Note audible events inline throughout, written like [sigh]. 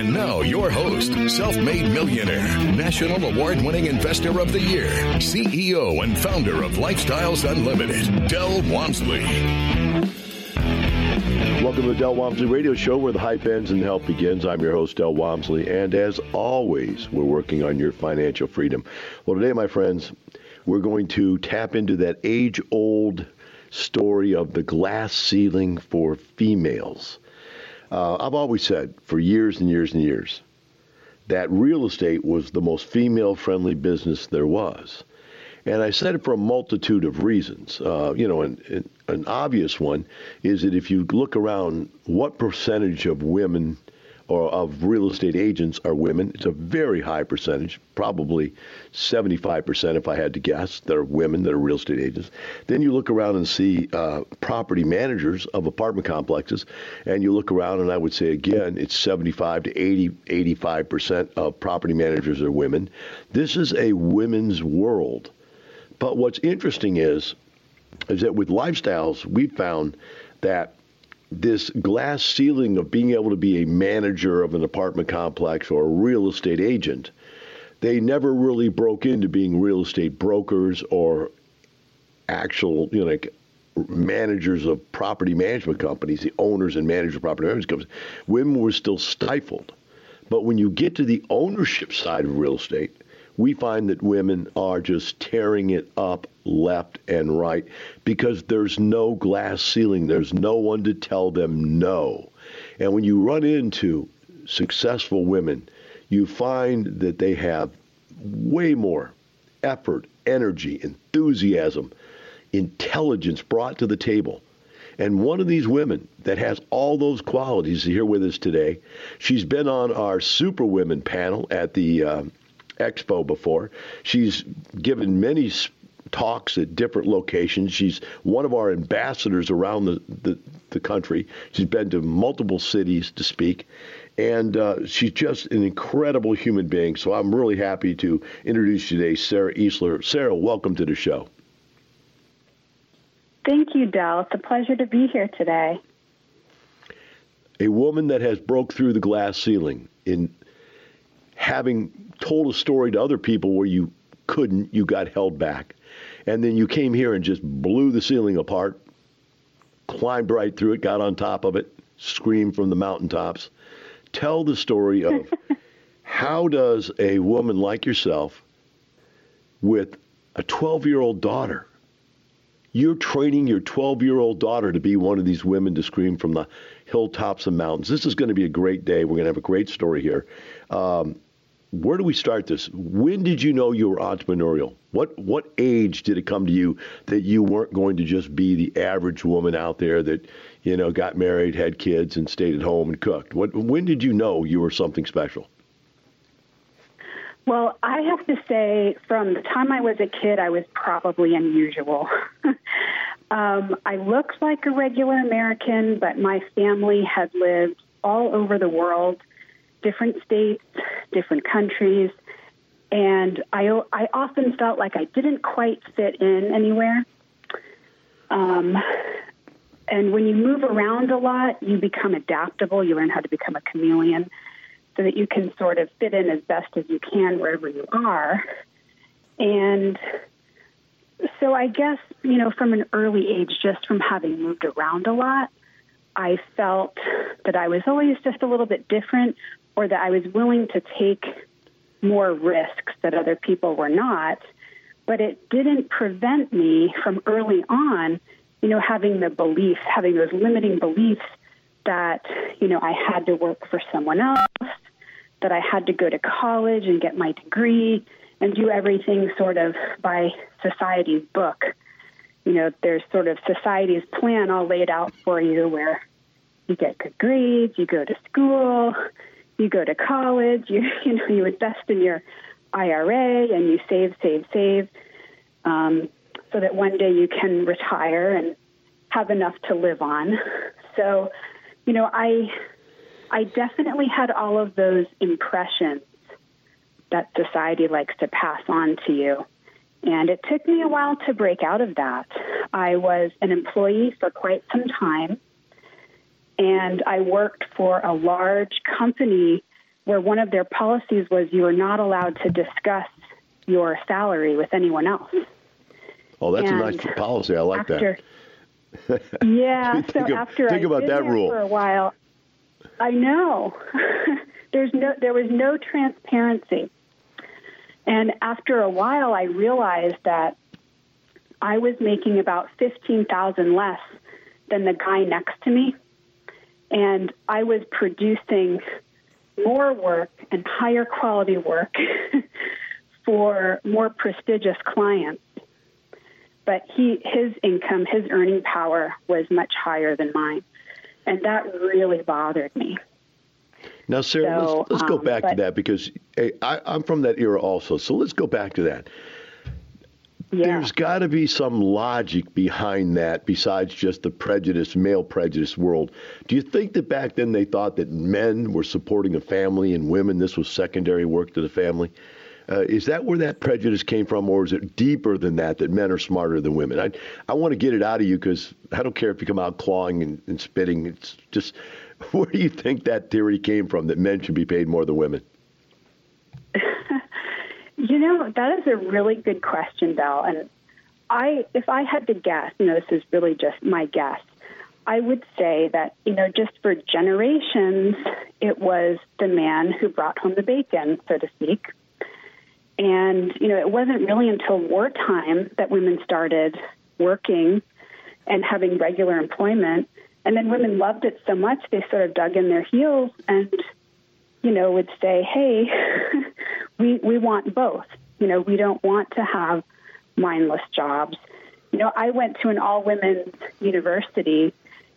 And now, your host, self made millionaire, national award winning investor of the year, CEO and founder of Lifestyles Unlimited, Del Walmsley. Welcome to the Del Walmsley Radio Show where the hype ends and the help begins. I'm your host, Del Walmsley, and as always, we're working on your financial freedom. Well, today, my friends, we're going to tap into that age old story of the glass ceiling for females. Uh, I've always said for years and years and years that real estate was the most female friendly business there was. And I said it for a multitude of reasons. Uh, you know, an, an, an obvious one is that if you look around, what percentage of women or of real estate agents are women. It's a very high percentage, probably 75% if I had to guess, that are women that are real estate agents. Then you look around and see uh, property managers of apartment complexes, and you look around and I would say again, it's 75 to 80, 85% of property managers are women. This is a women's world. But what's interesting is, is that with lifestyles, we found that this glass ceiling of being able to be a manager of an apartment complex or a real estate agent, they never really broke into being real estate brokers or actual, you know, like managers of property management companies, the owners and managers of property management companies. Women were still stifled. But when you get to the ownership side of real estate, we find that women are just tearing it up left and right because there's no glass ceiling. There's no one to tell them no. And when you run into successful women, you find that they have way more effort, energy, enthusiasm, intelligence brought to the table. And one of these women that has all those qualities is here with us today. She's been on our Super Women panel at the uh, Expo before. She's given many talks at different locations. She's one of our ambassadors around the, the, the country. She's been to multiple cities to speak. And uh, she's just an incredible human being. So I'm really happy to introduce you today, Sara Easler. Sara, welcome to the show. Thank you, Del. It's a pleasure to be here today. A woman that has broke through the glass ceiling in having told a story to other people where you couldn't, you got held back. And then you came here and just blew the ceiling apart, climbed right through it, got on top of it, screamed from the mountaintops. Tell the story of [laughs] how does a woman like yourself with a 12 year old daughter, you're training your 12 year old daughter to be one of these women to scream from the hilltops and mountains. This is going to be a great day. We're going to have a great story here. Um, where do we start this? When did you know you were entrepreneurial? What what age did it come to you that you weren't going to just be the average woman out there that you know got married, had kids, and stayed at home and cooked? What when did you know you were something special? Well, I have to say, from the time I was a kid, I was probably unusual. [laughs] um, I looked like a regular American, but my family had lived all over the world different states, different countries, and I, I often felt like I didn't quite fit in anywhere. Um, and when you move around a lot, you become adaptable. You learn how to become a chameleon so that you can sort of fit in as best as you can wherever you are. And so I guess, you know, from an early age, just from having moved around a lot, I felt that I was always just a little bit different or that I was willing to take more risks that other people were not. But it didn't prevent me from early on, you know, having the belief, having those limiting beliefs that, you know, I had to work for someone else, that I had to go to college and get my degree and do everything sort of by society's book. You know, there's sort of society's plan all laid out for you where you get good grades, you go to school, you go to college, [laughs] you you know you invest in your IRA and you save, save, save. Um, so that one day you can retire and have enough to live on. So, you know, I I definitely had all of those impressions that society likes to pass on to you. And it took me a while to break out of that. I was an employee for quite some time, and I worked for a large company where one of their policies was you were not allowed to discuss your salary with anyone else. Oh, that's and a nice policy. I like after, that. [laughs] yeah. so of, after think I about that rule for a while, I know [laughs] there's no there was no transparency, and after a while, I realized that I was making about fifteen thousand less than the guy next to me, and I was producing more work and higher quality work [laughs] for more prestigious clients. But he, his income, his earning power was much higher than mine. And that really bothered me. Now, Sara, so, let's, let's go um, back but, to that because hey, I, I'm from that era also. So let's go back to that. Yeah. There's got to be some logic behind that besides just the prejudice, male prejudice world. Do you think that back then they thought that men were supporting a family and women, this was secondary work to the family? Uh, is that where that prejudice came from, or is it deeper than that, that men are smarter than women? I, I want to get it out of you because I don't care if you come out clawing and, and spitting. It's just, [laughs] where do you think that theory came from, that men should be paid more than women? [laughs] You know, that is a really good question, Del. And I, if I had to guess, you know, this is really just my guess. I would say that, you know, just for generations, it was the man who brought home the bacon, so to speak. And, you know, it wasn't really until wartime that women started working and having regular employment. And then women loved it so much, they sort of dug in their heels and you know, would say, hey, [laughs] we, we want both. You know, we don't want to have mindless jobs. You know, I went to an all women's university,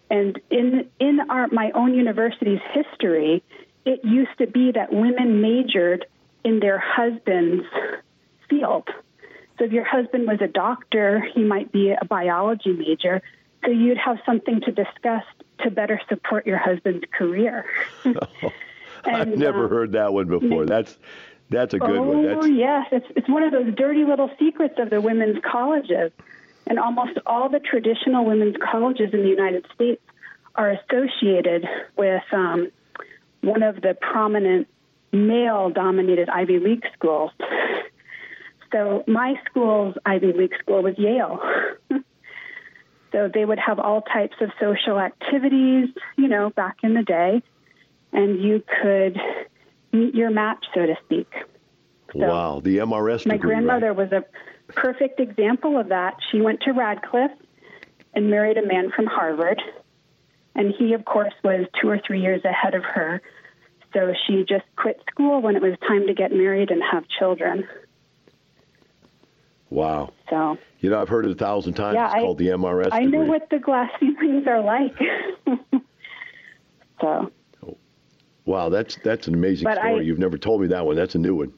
and in, in our, my own university's history, it used to be that women majored in their husband's field. So if your husband was a doctor, he might be a biology major. So you'd have something to discuss to better support your husband's career. [laughs] And, I've never um, heard that one before. That's that's a good oh, one. Oh yes, it's it's one of those dirty little secrets of the women's colleges. And almost all the traditional women's colleges in the United States are associated with um, one of the prominent male-dominated Ivy League schools. So my school's Ivy League school was Yale. [laughs] so they would have all types of social activities, you know, back in the day and you could meet your match, so to speak. So wow, the MRS. My degree, grandmother right? was a perfect example of that. She went to Radcliffe and married a man from Harvard, and he, of course, was two or three years ahead of her. So she just quit school when it was time to get married and have children. Wow. So you know, I've heard it a thousand times. Yeah, it's I, called the MRS. I degree. know what the glass [laughs] ceilings are like. so Wow, that's that's an amazing but story. I, You've never told me that one. That's a new one.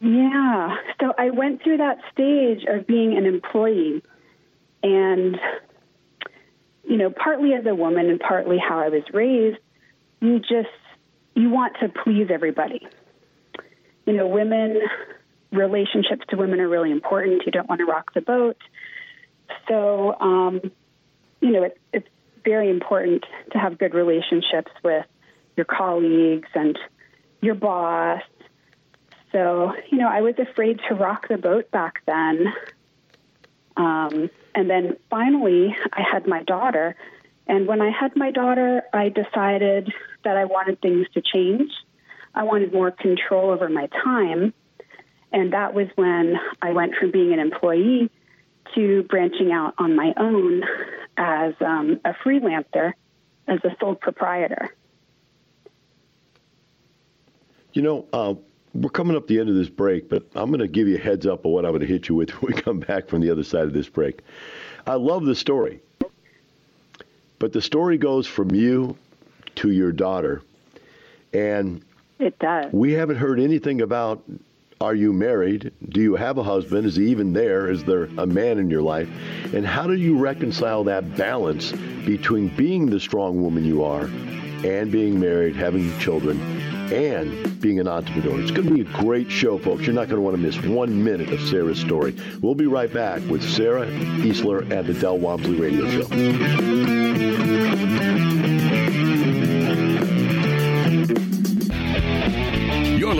Yeah. So I went through that stage of being an employee and you know, partly as a woman and partly how I was raised, you just you want to please everybody. You know, women relationships to women are really important. You don't want to rock the boat. So, um, you know, it, it's very important to have good relationships with your colleagues and your boss. So, you know, I was afraid to rock the boat back then. Um, and then finally, I had my daughter. And when I had my daughter, I decided that I wanted things to change. I wanted more control over my time. And that was when I went from being an employee to branching out on my own as um, a freelancer, as a sole proprietor. You know, uh, we're coming up the end of this break, but I'm going to give you a heads up of what I'm going to hit you with [laughs] when we come back from the other side of this break. I love the story, but the story goes from you to your daughter, and it does. We haven't heard anything about Are you married? Do you have a husband? Is he even there? Is there a man in your life? And how do you reconcile that balance between being the strong woman you are and being married, having children, and being an entrepreneur? It's going to be a great show, folks. You're not going to want to miss one minute of Sara's story. We'll be right back with Sara Easler at the Del Walmsley Radio Show.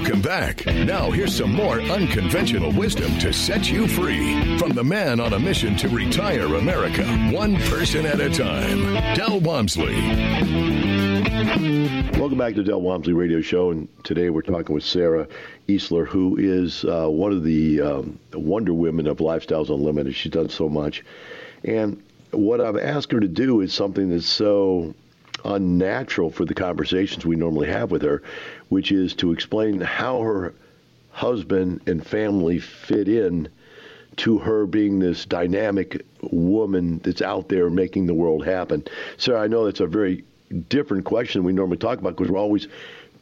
Welcome back. Now, here's some more unconventional wisdom to set you free from the man on a mission to retire America, one person at a time, Del Walmsley. Welcome back to Del Walmsley Radio Show, and today we're talking with Sara Easler, who is uh, one of the um, wonder women of Lifestyles Unlimited. She's done so much, and what I've asked her to do is something that's so unnatural for the conversations we normally have with her, which is to explain how her husband and family fit in to her being this dynamic woman that's out there making the world happen. Sara, I know that's a very different question we normally talk about because we're always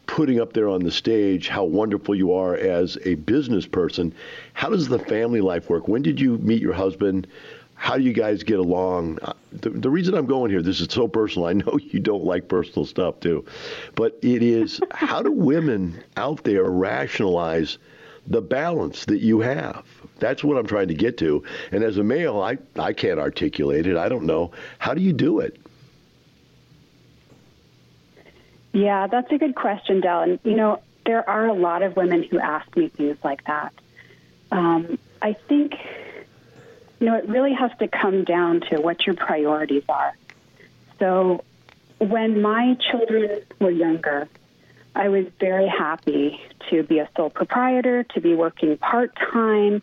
putting up there on the stage how wonderful you are as a business person. How does the family life work? When did you meet your husband? How do you guys get along? Uh, the, the, reason I'm going here, this is so personal. I know you don't like personal stuff too, but it is [laughs] how do women out there rationalize the balance that you have? That's what I'm trying to get to. And as a male, I, I can't articulate it. I don't know. How do you do it? Yeah, that's a good question, Del. And, you know, there are a lot of women who ask me things like that. Um, I think you know, it really has to come down to what your priorities are. So when my children were younger, I was very happy to be a sole proprietor, to be working part time,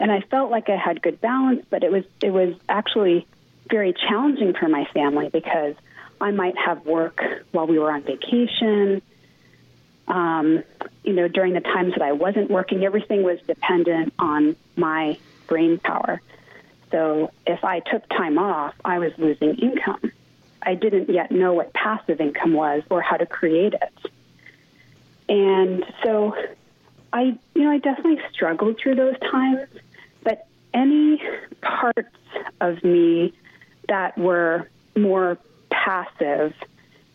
and I felt like I had good balance, but it was it was actually very challenging for my family because I might have work while we were on vacation. Um, you know, during the times that I wasn't working, everything was dependent on my brain power. So if I took time off, I was losing income. I didn't yet know what passive income was or how to create it. And so I, you know, I definitely struggled through those times, but any parts of me that were more passive,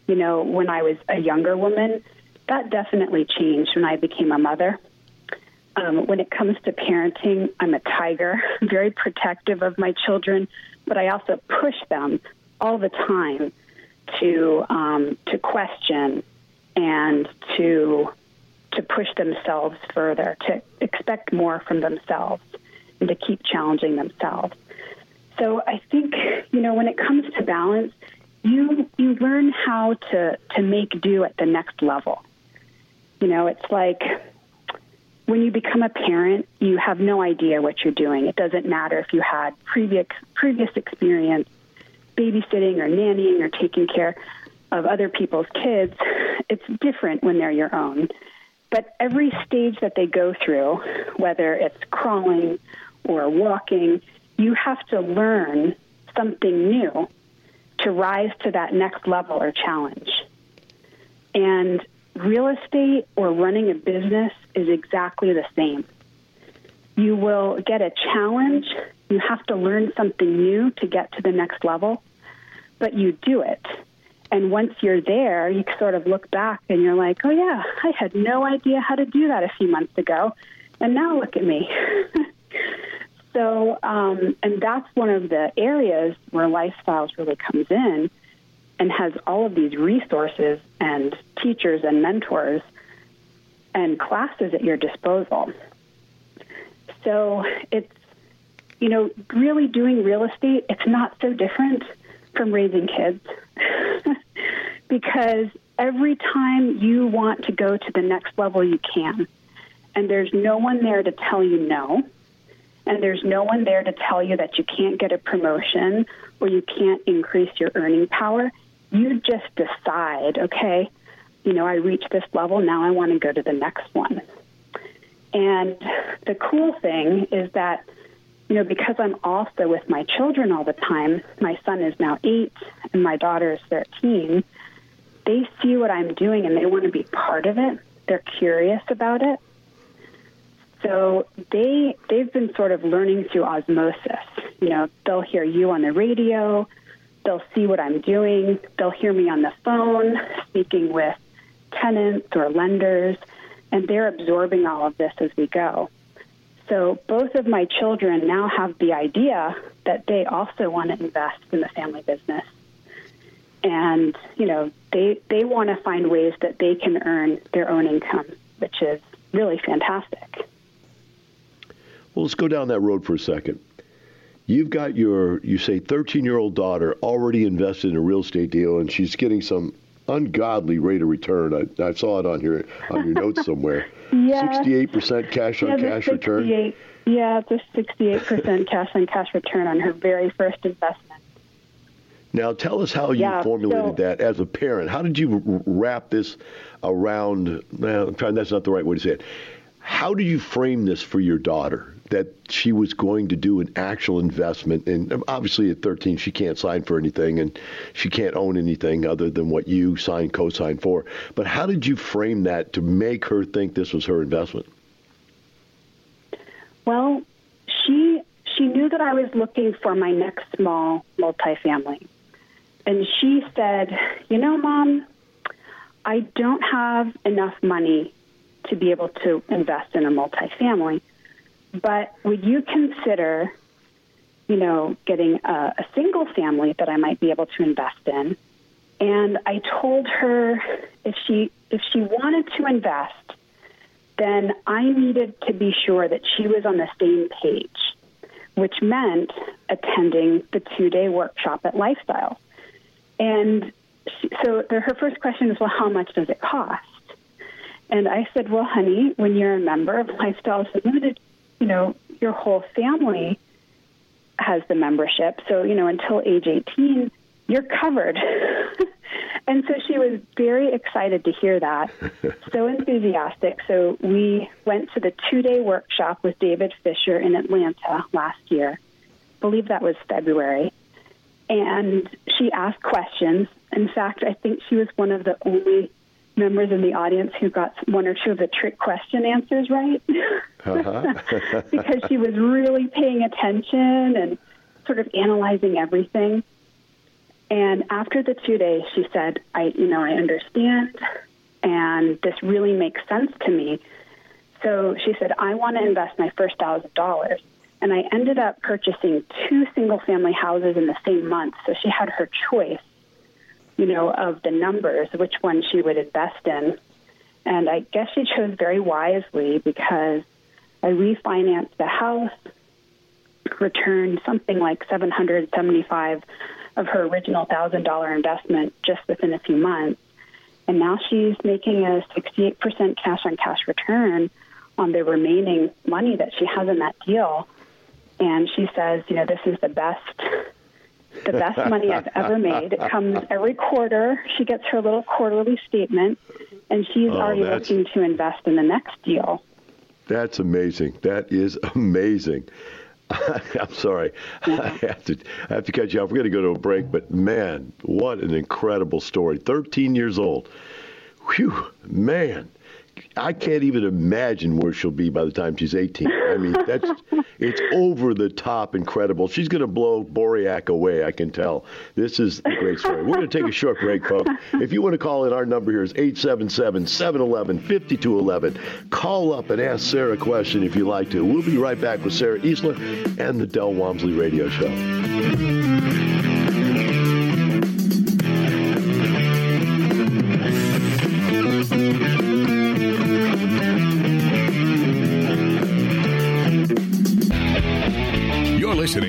you know, when I was a younger woman, that definitely changed when I became a mother. Um, when it comes to parenting, I'm a tiger, [laughs] very protective of my children, but I also push them all the time to um, to question and to to push themselves further, to expect more from themselves, and to keep challenging themselves. So I think you know when it comes to balance, you you learn how to to make do at the next level. You know, it's like when you become a parent, you have no idea what you're doing. It doesn't matter if you had previous previous experience babysitting or nannying or taking care of other people's kids. It's different when they're your own. But every stage that they go through, whether it's crawling or walking, you have to learn something new to rise to that next level or challenge. And real estate or running a business is exactly the same. You will get a challenge. You have to learn something new to get to the next level, but you do it. And once you're there, you sort of look back and you're like, oh, yeah, I had no idea how to do that a few months ago. And now look at me. [laughs] so, um, and that's one of the areas where lifestyles really comes in and has all of these resources and teachers and mentors and classes at your disposal. So it's you know, really doing real estate, it's not so different from raising kids [laughs] because every time you want to go to the next level, you can. And there's no one there to tell you no. And there's no one there to tell you that you can't get a promotion or you can't increase your earning power. You just decide, okay, you know, I reached this level, now I want to go to the next one. And the cool thing is that, you know, because I'm also with my children all the time, my son is now eight and my daughter is 13, they see what I'm doing and they want to be part of it. They're curious about it. So they they've been sort of learning through osmosis. You know, they'll hear you on the radio, they'll see what I'm doing, they'll hear me on the phone speaking with tenants or lenders, and they're absorbing all of this as we go. So both of my children now have the idea that they also want to invest in the family business. And, you know, they they want to find ways that they can earn their own income, which is really fantastic. Well, let's go down that road for a second. You've got your, you say, 13 year old daughter already invested in a real estate deal, and she's getting some ungodly rate of return. I, I saw it on your on your notes somewhere. [laughs] yeah. 68% cash on yeah, cash return. Yeah, it's a 68% cash on cash return on her very first investment. Now, tell us how you Yeah, formulated so- that as a parent. How did you wrap this around? Well, I'm trying, that's not the right way to say it. How do you frame this for your daughter that she was going to do an actual investment? And obviously, at 13, she can't sign for anything and she can't own anything other than what you signed, co signed for. But how did you frame that to make her think this was her investment? Well, she she knew that I was looking for my next small multifamily. And she said, "You know, mom, I don't have enough money to be able to invest in a multifamily, but would you consider, you know, getting a, a single family that I might be able to invest in?" And I told her if she if she wanted to invest, then I needed to be sure that she was on the same page, which meant attending the two day workshop at Lifestyle. And she, so the, her first question was, Well, how much does it cost? And I said, Well, honey, when you're a member of Lifestyle Unlimited, you know, your whole family has the membership. So, you know, until age 18, you're covered. [laughs] and so she was very excited to hear that, [laughs] so enthusiastic. So we went to the two day workshop with David Fisher in Atlanta last year. I believe that was February. And she asked questions. In fact, I think she was one of the only members in the audience who got one or two of the trick question answers right. [laughs] Uh-huh. [laughs] because she was really paying attention and sort of analyzing everything. And after the two days, she said, "I, you know, I understand, and this really makes sense to me." So she said, "I want to invest my first thousand dollars." And I ended up purchasing two single-family houses in the same month. So she had her choice, you know, of the numbers, which one she would invest in. And I guess she chose very wisely because I refinanced the house, returned something like 775 of her original $1,000 investment just within a few months. And now she's making a 68% cash on cash return on the remaining money that she has in that deal. And she says, you know, this is the best the best money I've ever made. It comes every quarter. She gets her little quarterly statement and she's Oh, already that's- looking to invest in the next deal. That's amazing. That is [laughs] amazing. [laughs] I'm sorry. [laughs] I have to I have to cut you off. We're going to go to a break, but man, what an incredible story. 13 years old. Whew, man. I can't even imagine where she'll be by the time she's 18. I mean, that's [laughs] it's over the top incredible. She's going to blow Boriac away, I can tell. This is a great story. We're going to take a short break, folks. If you want to call in, our number here is 877-711-5211. Call up and ask Sara a question if you like to. We'll be right back with Sara Easler and the Del Walmsley Radio Show.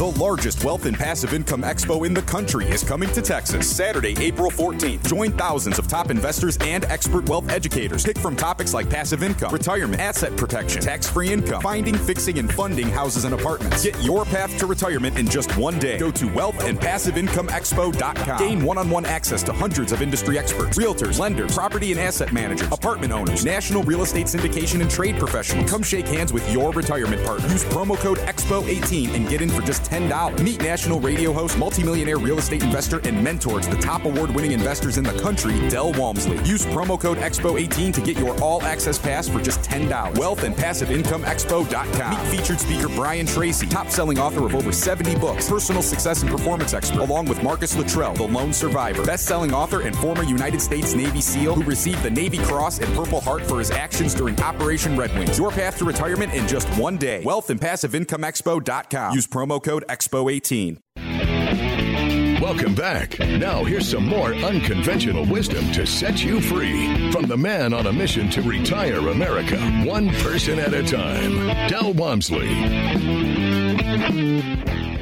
The largest wealth and passive income expo in the country is coming to Texas Saturday, April 14th. Join thousands of top investors and expert wealth educators. Pick from topics like passive income, retirement, asset protection, tax free income, finding, fixing, and funding houses and apartments. Get your path to retirement in just one day. Go to wealthandpassiveincomeexpo.com. Gain one on one access to hundreds of industry experts, realtors, lenders, property and asset managers, apartment owners, national real estate syndication and trade professionals. Come shake hands with your retirement partner. Use promo code EXPO18 and get in for just $10. Meet national radio host, multimillionaire real estate investor, and mentor to the top award winning investors in the country, Del Walmsley. Use promo code EXPO18 to get your all access pass for just $10. Wealth and Passive Income Expo.com. Meet featured speaker Brian Tracy, top selling author of over 70 books, personal success and performance expert, along with Marcus Luttrell, the lone survivor, best selling author and former United States Navy SEAL who received the Navy Cross and Purple Heart for his actions during Operation Red Wings. Your path to retirement in just one day. Wealth and Passive Income Expo.com. Use promo code EXPO 18. Welcome back. Now, here's some more unconventional wisdom to set you free from the man on a mission to retire America, one person at a time, Del Walmsley.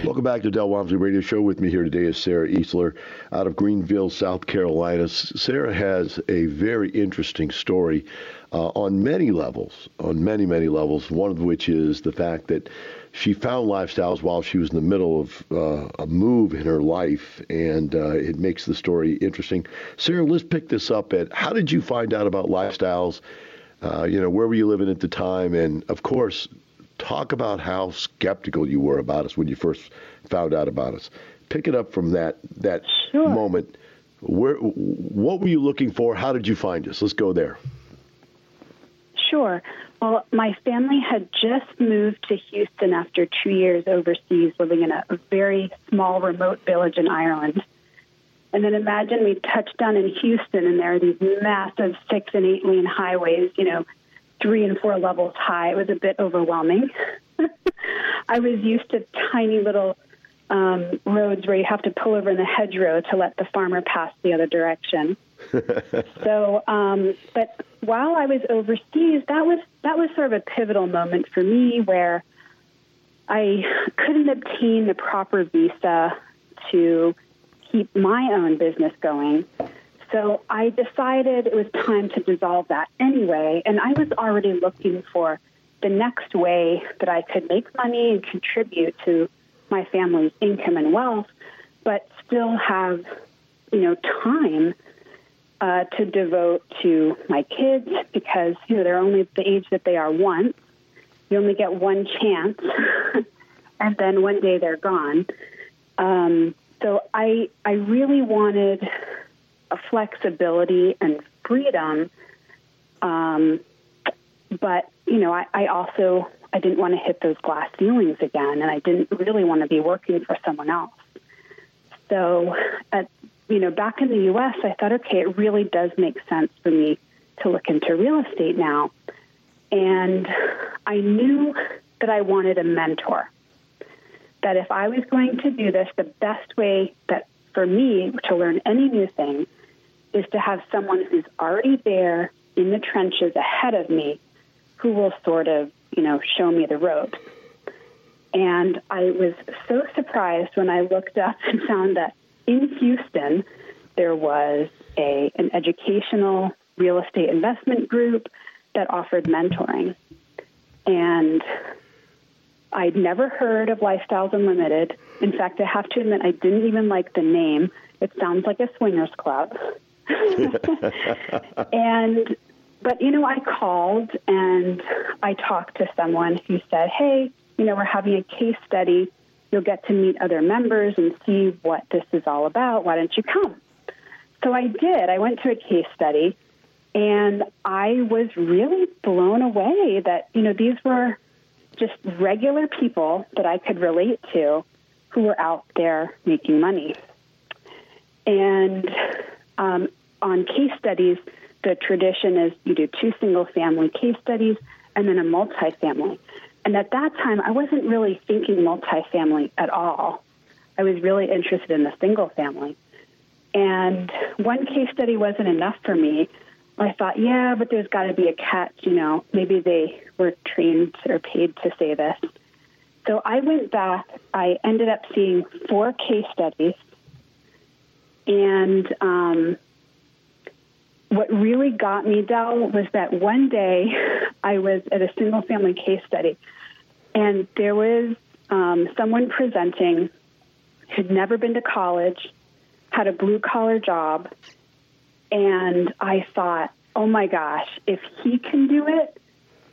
Welcome back to Del Walmsley Radio Show. With me here today is Sara Easler out of Greenville, South Carolina. Sara has a very interesting story uh, on many levels, on many, many levels, one of which is the fact that she found lifestyles while she was in the middle of uh, a move in her life, and uh, it makes the story interesting. Sara, let's pick this up at how did you find out about lifestyles? Uh, you know, where were you living at the time? And of course, talk about how skeptical you were about us when you first found out about us. Pick it up from that that sure. moment. Where, what were you looking for? How did you find us? Let's go there. Sure. Well, my family had just moved to Houston after two years overseas, living in a very small, remote village in Ireland. And then imagine we touched down in Houston, and there are these massive six and eight lane highways, you know, three and four levels high. It was a bit overwhelming. [laughs] I was used to tiny little um, roads where you have to pull over in the hedgerow to let the farmer pass the other direction. [laughs] so, um, but while I was overseas, that was that was sort of a pivotal moment for me where I couldn't obtain the proper visa to keep my own business going. So I decided it was time to dissolve that anyway, and I was already looking for the next way that I could make money and contribute to my family's income and wealth, but still have, you know, time uh, to devote to my kids because you know they're only the age that they are once. You only get one chance, [laughs] and then one day they're gone. Um, so I I really wanted a flexibility and freedom, um, but you know I, I also I didn't want to hit those glass ceilings again, and I didn't really want to be working for someone else. So at you know, back in the U.S., I thought, okay, it really does make sense for me to look into real estate now. And I knew that I wanted a mentor. That if I was going to do this, the best way that for me to learn any new thing is to have someone who's already there in the trenches ahead of me who will sort of, you know, show me the ropes. And I was so surprised when I looked up and found that in Houston, there was a, an educational real estate investment group that offered mentoring. And I'd never heard of Lifestyles Unlimited. In fact, I have to admit, I didn't even like the name. It sounds like a swingers club. [laughs] and, but, you know, I called and I talked to someone who said, hey, you know, we're having a case study You'll get to meet other members and see what this is all about. Why don't you come? So I did. I went to a case study and I was really blown away that, you know, these were just regular people that I could relate to who were out there making money. And um, on case studies, the tradition is you do two single family case studies and then a multifamily. And at that time, I wasn't really thinking multifamily at all. I was really interested in the single family. And one case study wasn't enough for me. I thought, yeah, but there's got to be a catch, you know. Maybe they were trained or paid to say this. So I went back. I ended up seeing four case studies. And um, what really got me, Del, was that one day I was at a single family case study, and there was um, someone presenting who'd never been to college, had a blue collar job, and I thought, oh my gosh, if he can do it,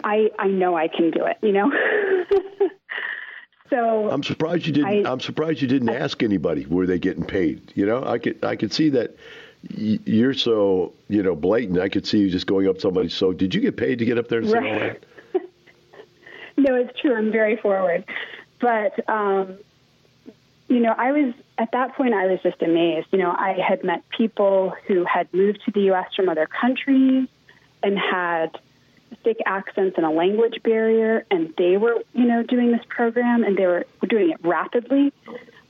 I I know I can do it. You know. [laughs] so I'm surprised you didn't. I, am surprised you didn't I, ask anybody were they getting paid. You know, I could I could see that you're so you know blatant. I could see you just going up to somebody. So did you get paid to get up there and say all that? [laughs] no, it's true. I'm very forward, but um, you know, I was at that point. I was just amazed. You know, I had met people who had moved to the U.S. from other countries and had thick accents and a language barrier, and they were, you know, doing this program, and they were doing it rapidly.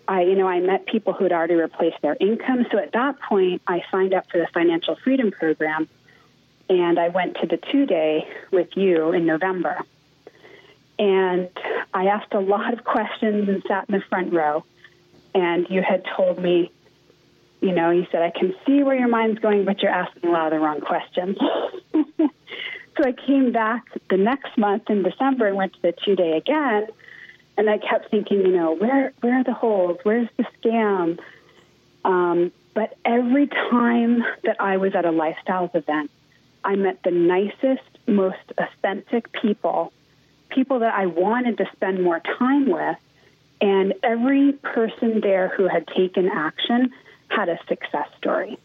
I, you know, I met people who had already replaced their income. So at that point, I signed up for the Financial Freedom Program, and I went to the two day with you in November. And I asked a lot of questions and sat in the front row. And you had told me, you know, you said, I can see where your mind's going, but you're asking a lot of the wrong questions. [laughs] so I came back the next month in December and went to the two day again. And I kept thinking, you know, where where are the holes? Where's the scam? Um, but every time that I was at a lifestyles event, I met the nicest, most authentic people, people that I wanted to spend more time with. And every person there who had taken action had a success story.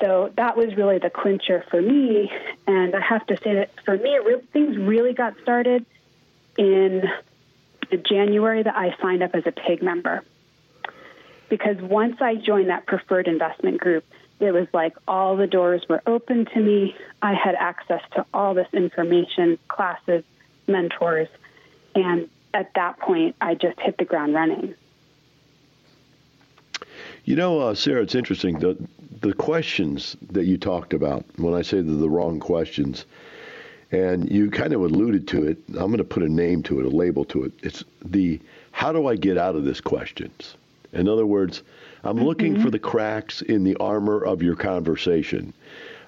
So that was really the clincher for me. And I have to say that for me, things really got started in the January that I signed up as a PIG member. Because once I joined that preferred investment group, it was like all the doors were open to me. I had access to all this information, classes, mentors, and at that point, I just hit the ground running. You know, uh, Sara, it's interesting. The the questions that you talked about, when I say the wrong questions, and you kind of alluded to it. I'm going to put a name to it, a label to it. It's the how do I get out of this questions? In other words, I'm mm-hmm. looking for the cracks in the armor of your conversation.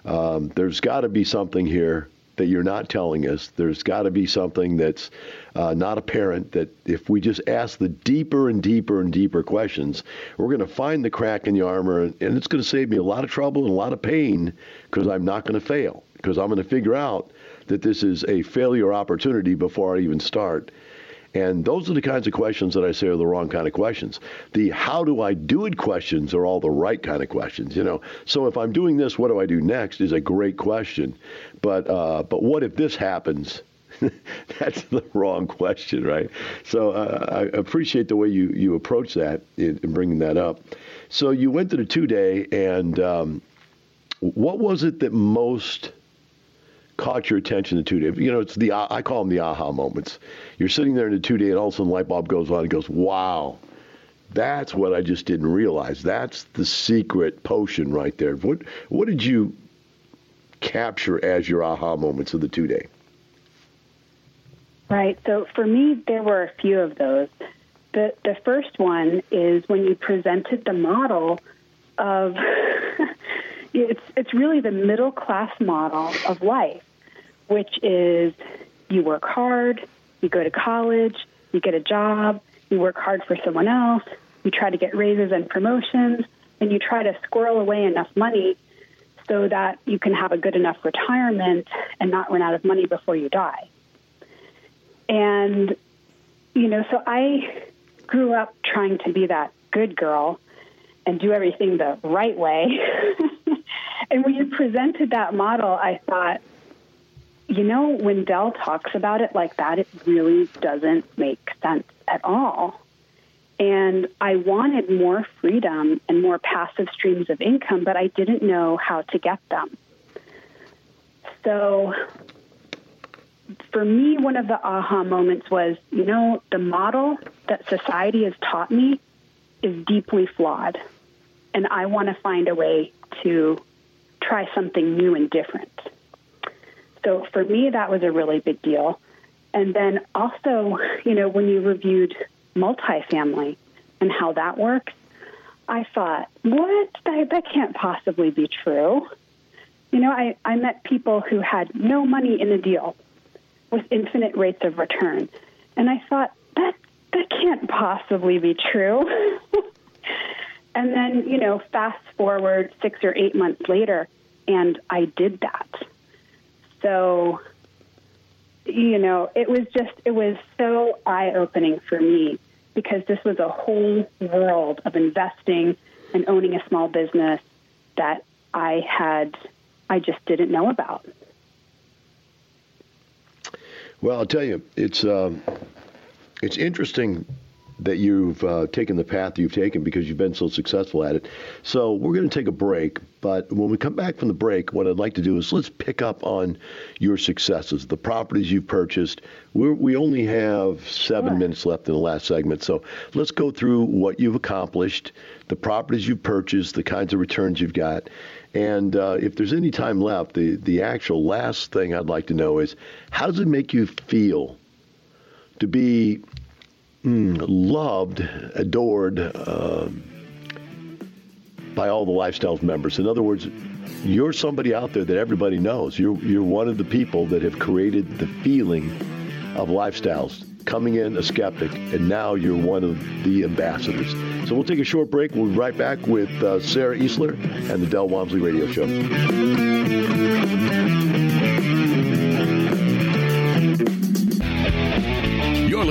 Um, there's got to be something here that you're not telling us. There's got to be something that's uh, not apparent. That if we just ask the deeper and deeper and deeper questions, we're going to find the crack in the armor, and, and it's going to save me a lot of trouble and a lot of pain because I'm not going to fail because I'm going to figure out that this is a failure opportunity before I even start. And those are the kinds of questions that I say are the wrong kind of questions. The how do I do it questions are all the right kind of questions, you know. So if I'm doing this, what do I do next is a great question. But uh, but what if this happens? [laughs] That's the wrong question, right? So uh, I appreciate the way you, you approach that in, in, bringing that up. So you went to the two day, and um, what was it that most caught your attention in two day? You know, it's the I call them the aha moments. You're sitting there in the two day, and all of a sudden, light bulb goes on. and goes, "Wow, that's what I just didn't realize. That's the secret potion right there." What what did you capture as your aha moments of the two day? Right. So for me, there were a few of those. The the first one is when you presented the model of [laughs] it's it's really the middle class model of life, which is you work hard, you go to college, you get a job, you work hard for someone else, you try to get raises and promotions, and you try to squirrel away enough money so that you can have a good enough retirement and not run out of money before you die. And you know, so I grew up trying to be that good girl and do everything the right way. [laughs] and when you presented that model, I thought, you know, when Del talks about it like that, it really doesn't make sense at all. And I wanted more freedom and more passive streams of income, but I didn't know how to get them. So for me, one of the aha moments was, you know, the model that society has taught me is deeply flawed. and I want to find a way to try something new and different. So for me, that was a really big deal. And then also, you know, when you reviewed multifamily and how that works, I thought, what? That, that can't possibly be true. You know, I, I met people who had no money in the deal with infinite rates of return. And I thought, that, that can't possibly be true. [laughs] and then, you know, fast forward six or eight months later, and I did that. So, you know, it was just, it was so eye opening for me because this was a whole world of investing and owning a small business that I had, I just didn't know about. Well, I'll tell you, it's um, it's interesting that you've uh, taken the path you've taken because you've been so successful at it. So we're going to take a break, but when we come back from the break, what I'd like to do is let's pick up on your successes, the properties you've purchased. We're, we only have seven sure. minutes left in the last segment, so let's go through what you've accomplished, the properties you've purchased, the kinds of returns you've got. And uh, if there's any time left, the, the actual last thing I'd like to know is how does it make you feel to be loved, adored uh, by all the Lifestyles members. In other words, you're somebody out there that everybody knows. You're, you're one of the people that have created the feeling of Lifestyles. Coming in a skeptic, and now you're one of the ambassadors. So we'll take a short break. We'll be right back with uh, Sara Easler and the Del Walmsley Radio Show.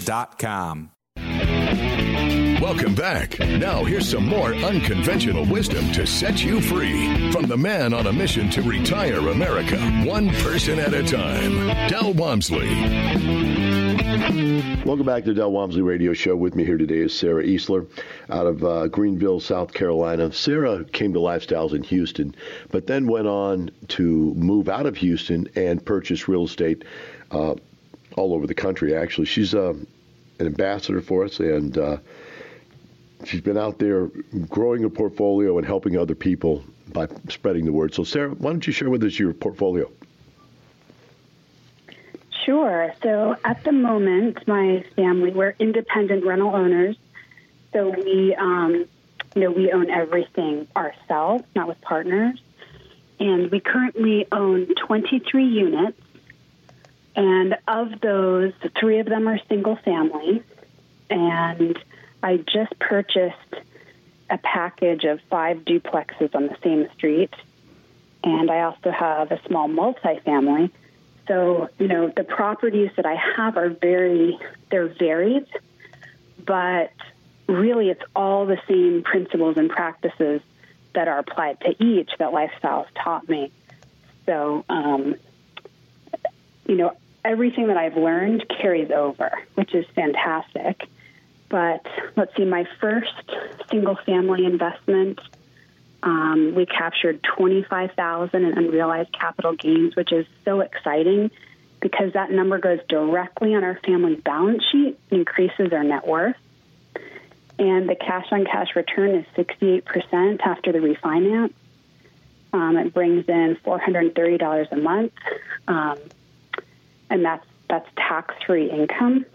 lifestylesunlimitedpodcast.com. Welcome back. Now, here's some more unconventional wisdom to set you free from the man on a mission to retire America, one person at a time, Del Walmsley. Welcome back to the Del Walmsley Radio Show. With me here today is Sara Easler out of uh, Greenville, South Carolina. Sara came to Lifestyles in Houston, but then went on to move out of Houston and purchase real estate uh, all over the country, actually. She's uh, an ambassador for us and uh, she's been out there growing a portfolio and helping other people by spreading the word. So, Sara, why don't you share with us your portfolio? Sure. So, at the moment, my family we're independent rental owners. So we, um, you know, we own everything ourselves, not with partners. And we currently own 23 units. And of those, three of them are single family. And I just purchased a package of five duplexes on the same street, and I also have a small multifamily. So, you know, the properties that I have are very, they're varied, but really it's all the same principles and practices that are applied to each that Lifestyles taught me. So, um, you know, everything that I've learned carries over, which is fantastic. But let's see, my first single family investment, um, we captured 25000 in unrealized capital gains, which is so exciting because that number goes directly on our family's balance sheet increases our net worth. And the cash on cash return is 68% after the refinance. Um, it brings in $430 a month, um, and that's that's tax free income.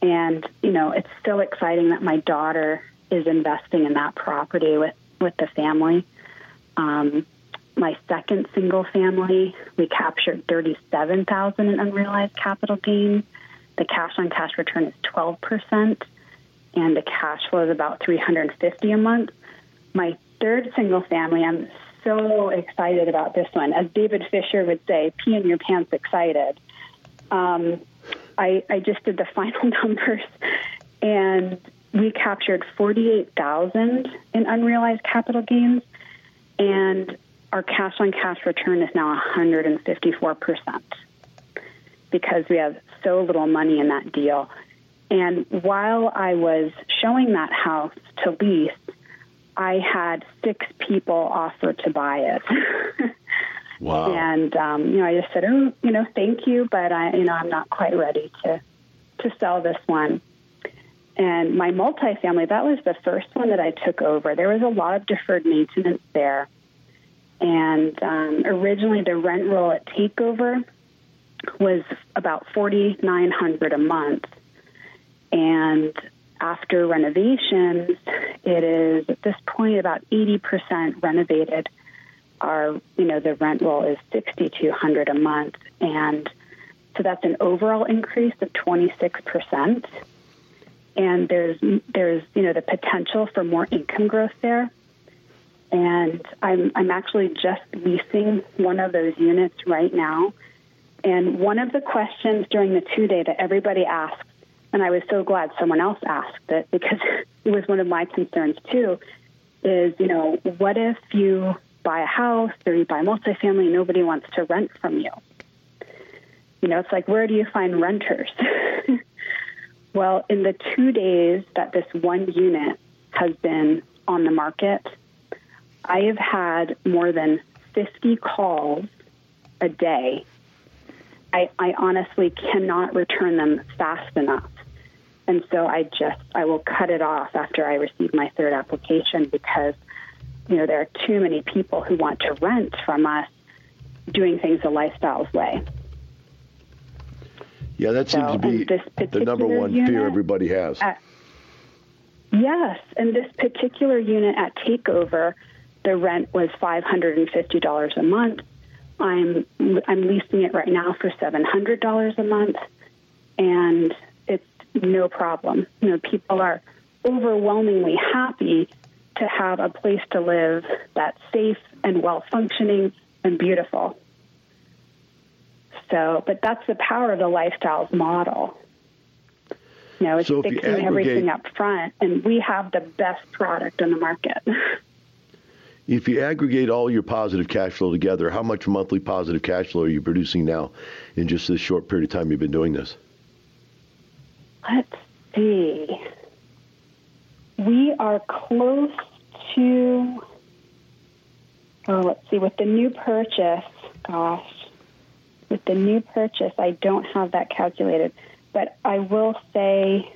And, you know, it's so exciting that my daughter is investing in that property with, with the family. Um, my second single family, we captured 37000 in unrealized capital gain. The cash on cash return is 12%, and the cash flow is about 350 a month. My third single family, I'm so excited about this one. As David Fisher would say, pee in your pants excited Um, I, I just did the [laughs] final numbers, and we captured 48,000 in unrealized capital gains, and our cash on cash return is now 154% because we have so little money in that deal. And while I was showing that house to lease, I had six people offer to buy it. [laughs] wow. And um, you know, I just said, "Oh, you know, thank you, but I, you know, I'm not quite ready to to sell this one." And my multifamily, that was the first one that I took over. There was a lot of deferred maintenance there. And um, originally, the rent roll at takeover was about forty nine hundred a month, and after renovations, it is at this point about eighty percent renovated. Our, you know, the rent roll is sixty two hundred a month, and so that's an overall increase of twenty six percent. And there's there's you know the potential for more income growth there and I'm I'm actually just leasing one of those units right now. And one of the questions during the two day that everybody asks, and I was so glad someone else asked it because [laughs] it was one of my concerns too, is you know what if you buy a house or you buy multifamily, nobody wants to rent from you. You know, it's like where do you find renters? [laughs] well, in the two days that this one unit has been on the market, I have had more than 50 calls a day. I, I honestly cannot return them fast enough. And so I just, I will cut it off after I receive my third application because, you know, there are too many people who want to rent from us doing things the lifestyles way. Yeah, that seems so, to be the number one unit, fear everybody has. At, yes, and this particular unit at Takeover, the rent was $550 a month. I'm I'm leasing it right now for $700 a month, and no problem. You know, people are overwhelmingly happy to have a place to live that's safe and well functioning and beautiful. So, but that's the power of the lifestyles model. You know, it's so fixing everything up front, and we have the best product in the market. [laughs] if you aggregate all your positive cash flow together, how much monthly positive cash flow are you producing now in just this short period of time you've been doing this? Let's see. We are close to, oh, let's see, with the new purchase, gosh, with the new purchase, I don't have that calculated, but I will say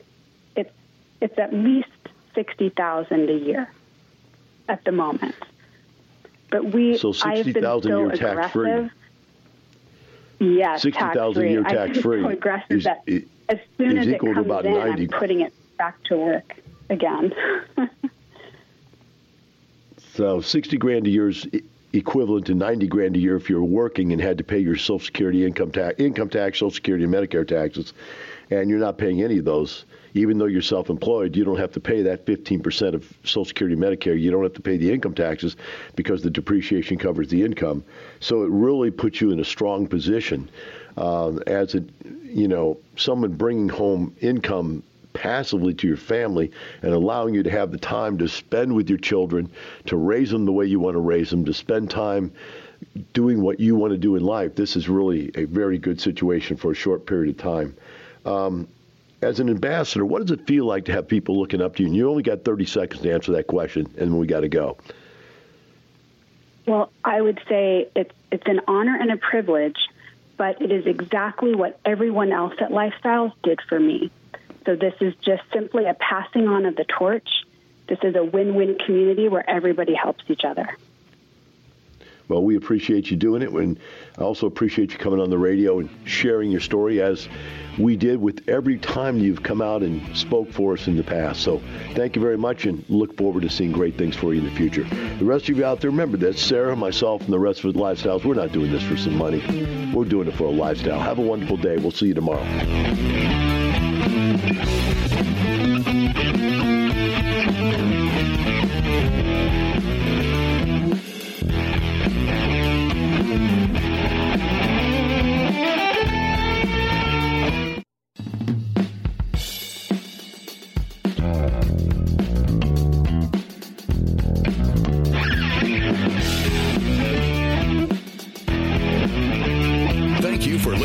it's, it's at least 60000 a year at the moment. But we, so sixty thousand a year tax free. Yes, sixty thousand a year tax free. So aggressive is, that as soon as it comes about in, 90. I'm putting it back to work again. [laughs] so sixty grand a year is equivalent to ninety grand a year if you're working and had to pay your Social Security income tax, income tax, Social Security, and Medicare taxes, and you're not paying any of those even though you're self-employed, you don't have to pay that 15% of Social Security Medicare. You don't have to pay the income taxes because the depreciation covers the income. So it really puts you in a strong position uh, as a, you know, someone bringing home income passively to your family and allowing you to have the time to spend with your children, to raise them the way you want to raise them, to spend time doing what you want to do in life. This is really a very good situation for a short period of time. Um, as an ambassador, what does it feel like to have people looking up to you? And you only got 30 seconds to answer that question, and we got to go. Well, I would say it's it's an honor and a privilege, but it is exactly what everyone else at Lifestyles did for me. So this is just simply a passing on of the torch. This is a win-win community where everybody helps each other. Well, we appreciate you doing it, and I also appreciate you coming on the radio and sharing your story as we did with every time you've come out and spoke for us in the past. So thank you very much and look forward to seeing great things for you in the future. The rest of you out there, remember that Sara, myself, and the rest of the lifestyles, we're not doing this for some money. We're doing it for a lifestyle. Have a wonderful day. We'll see you tomorrow.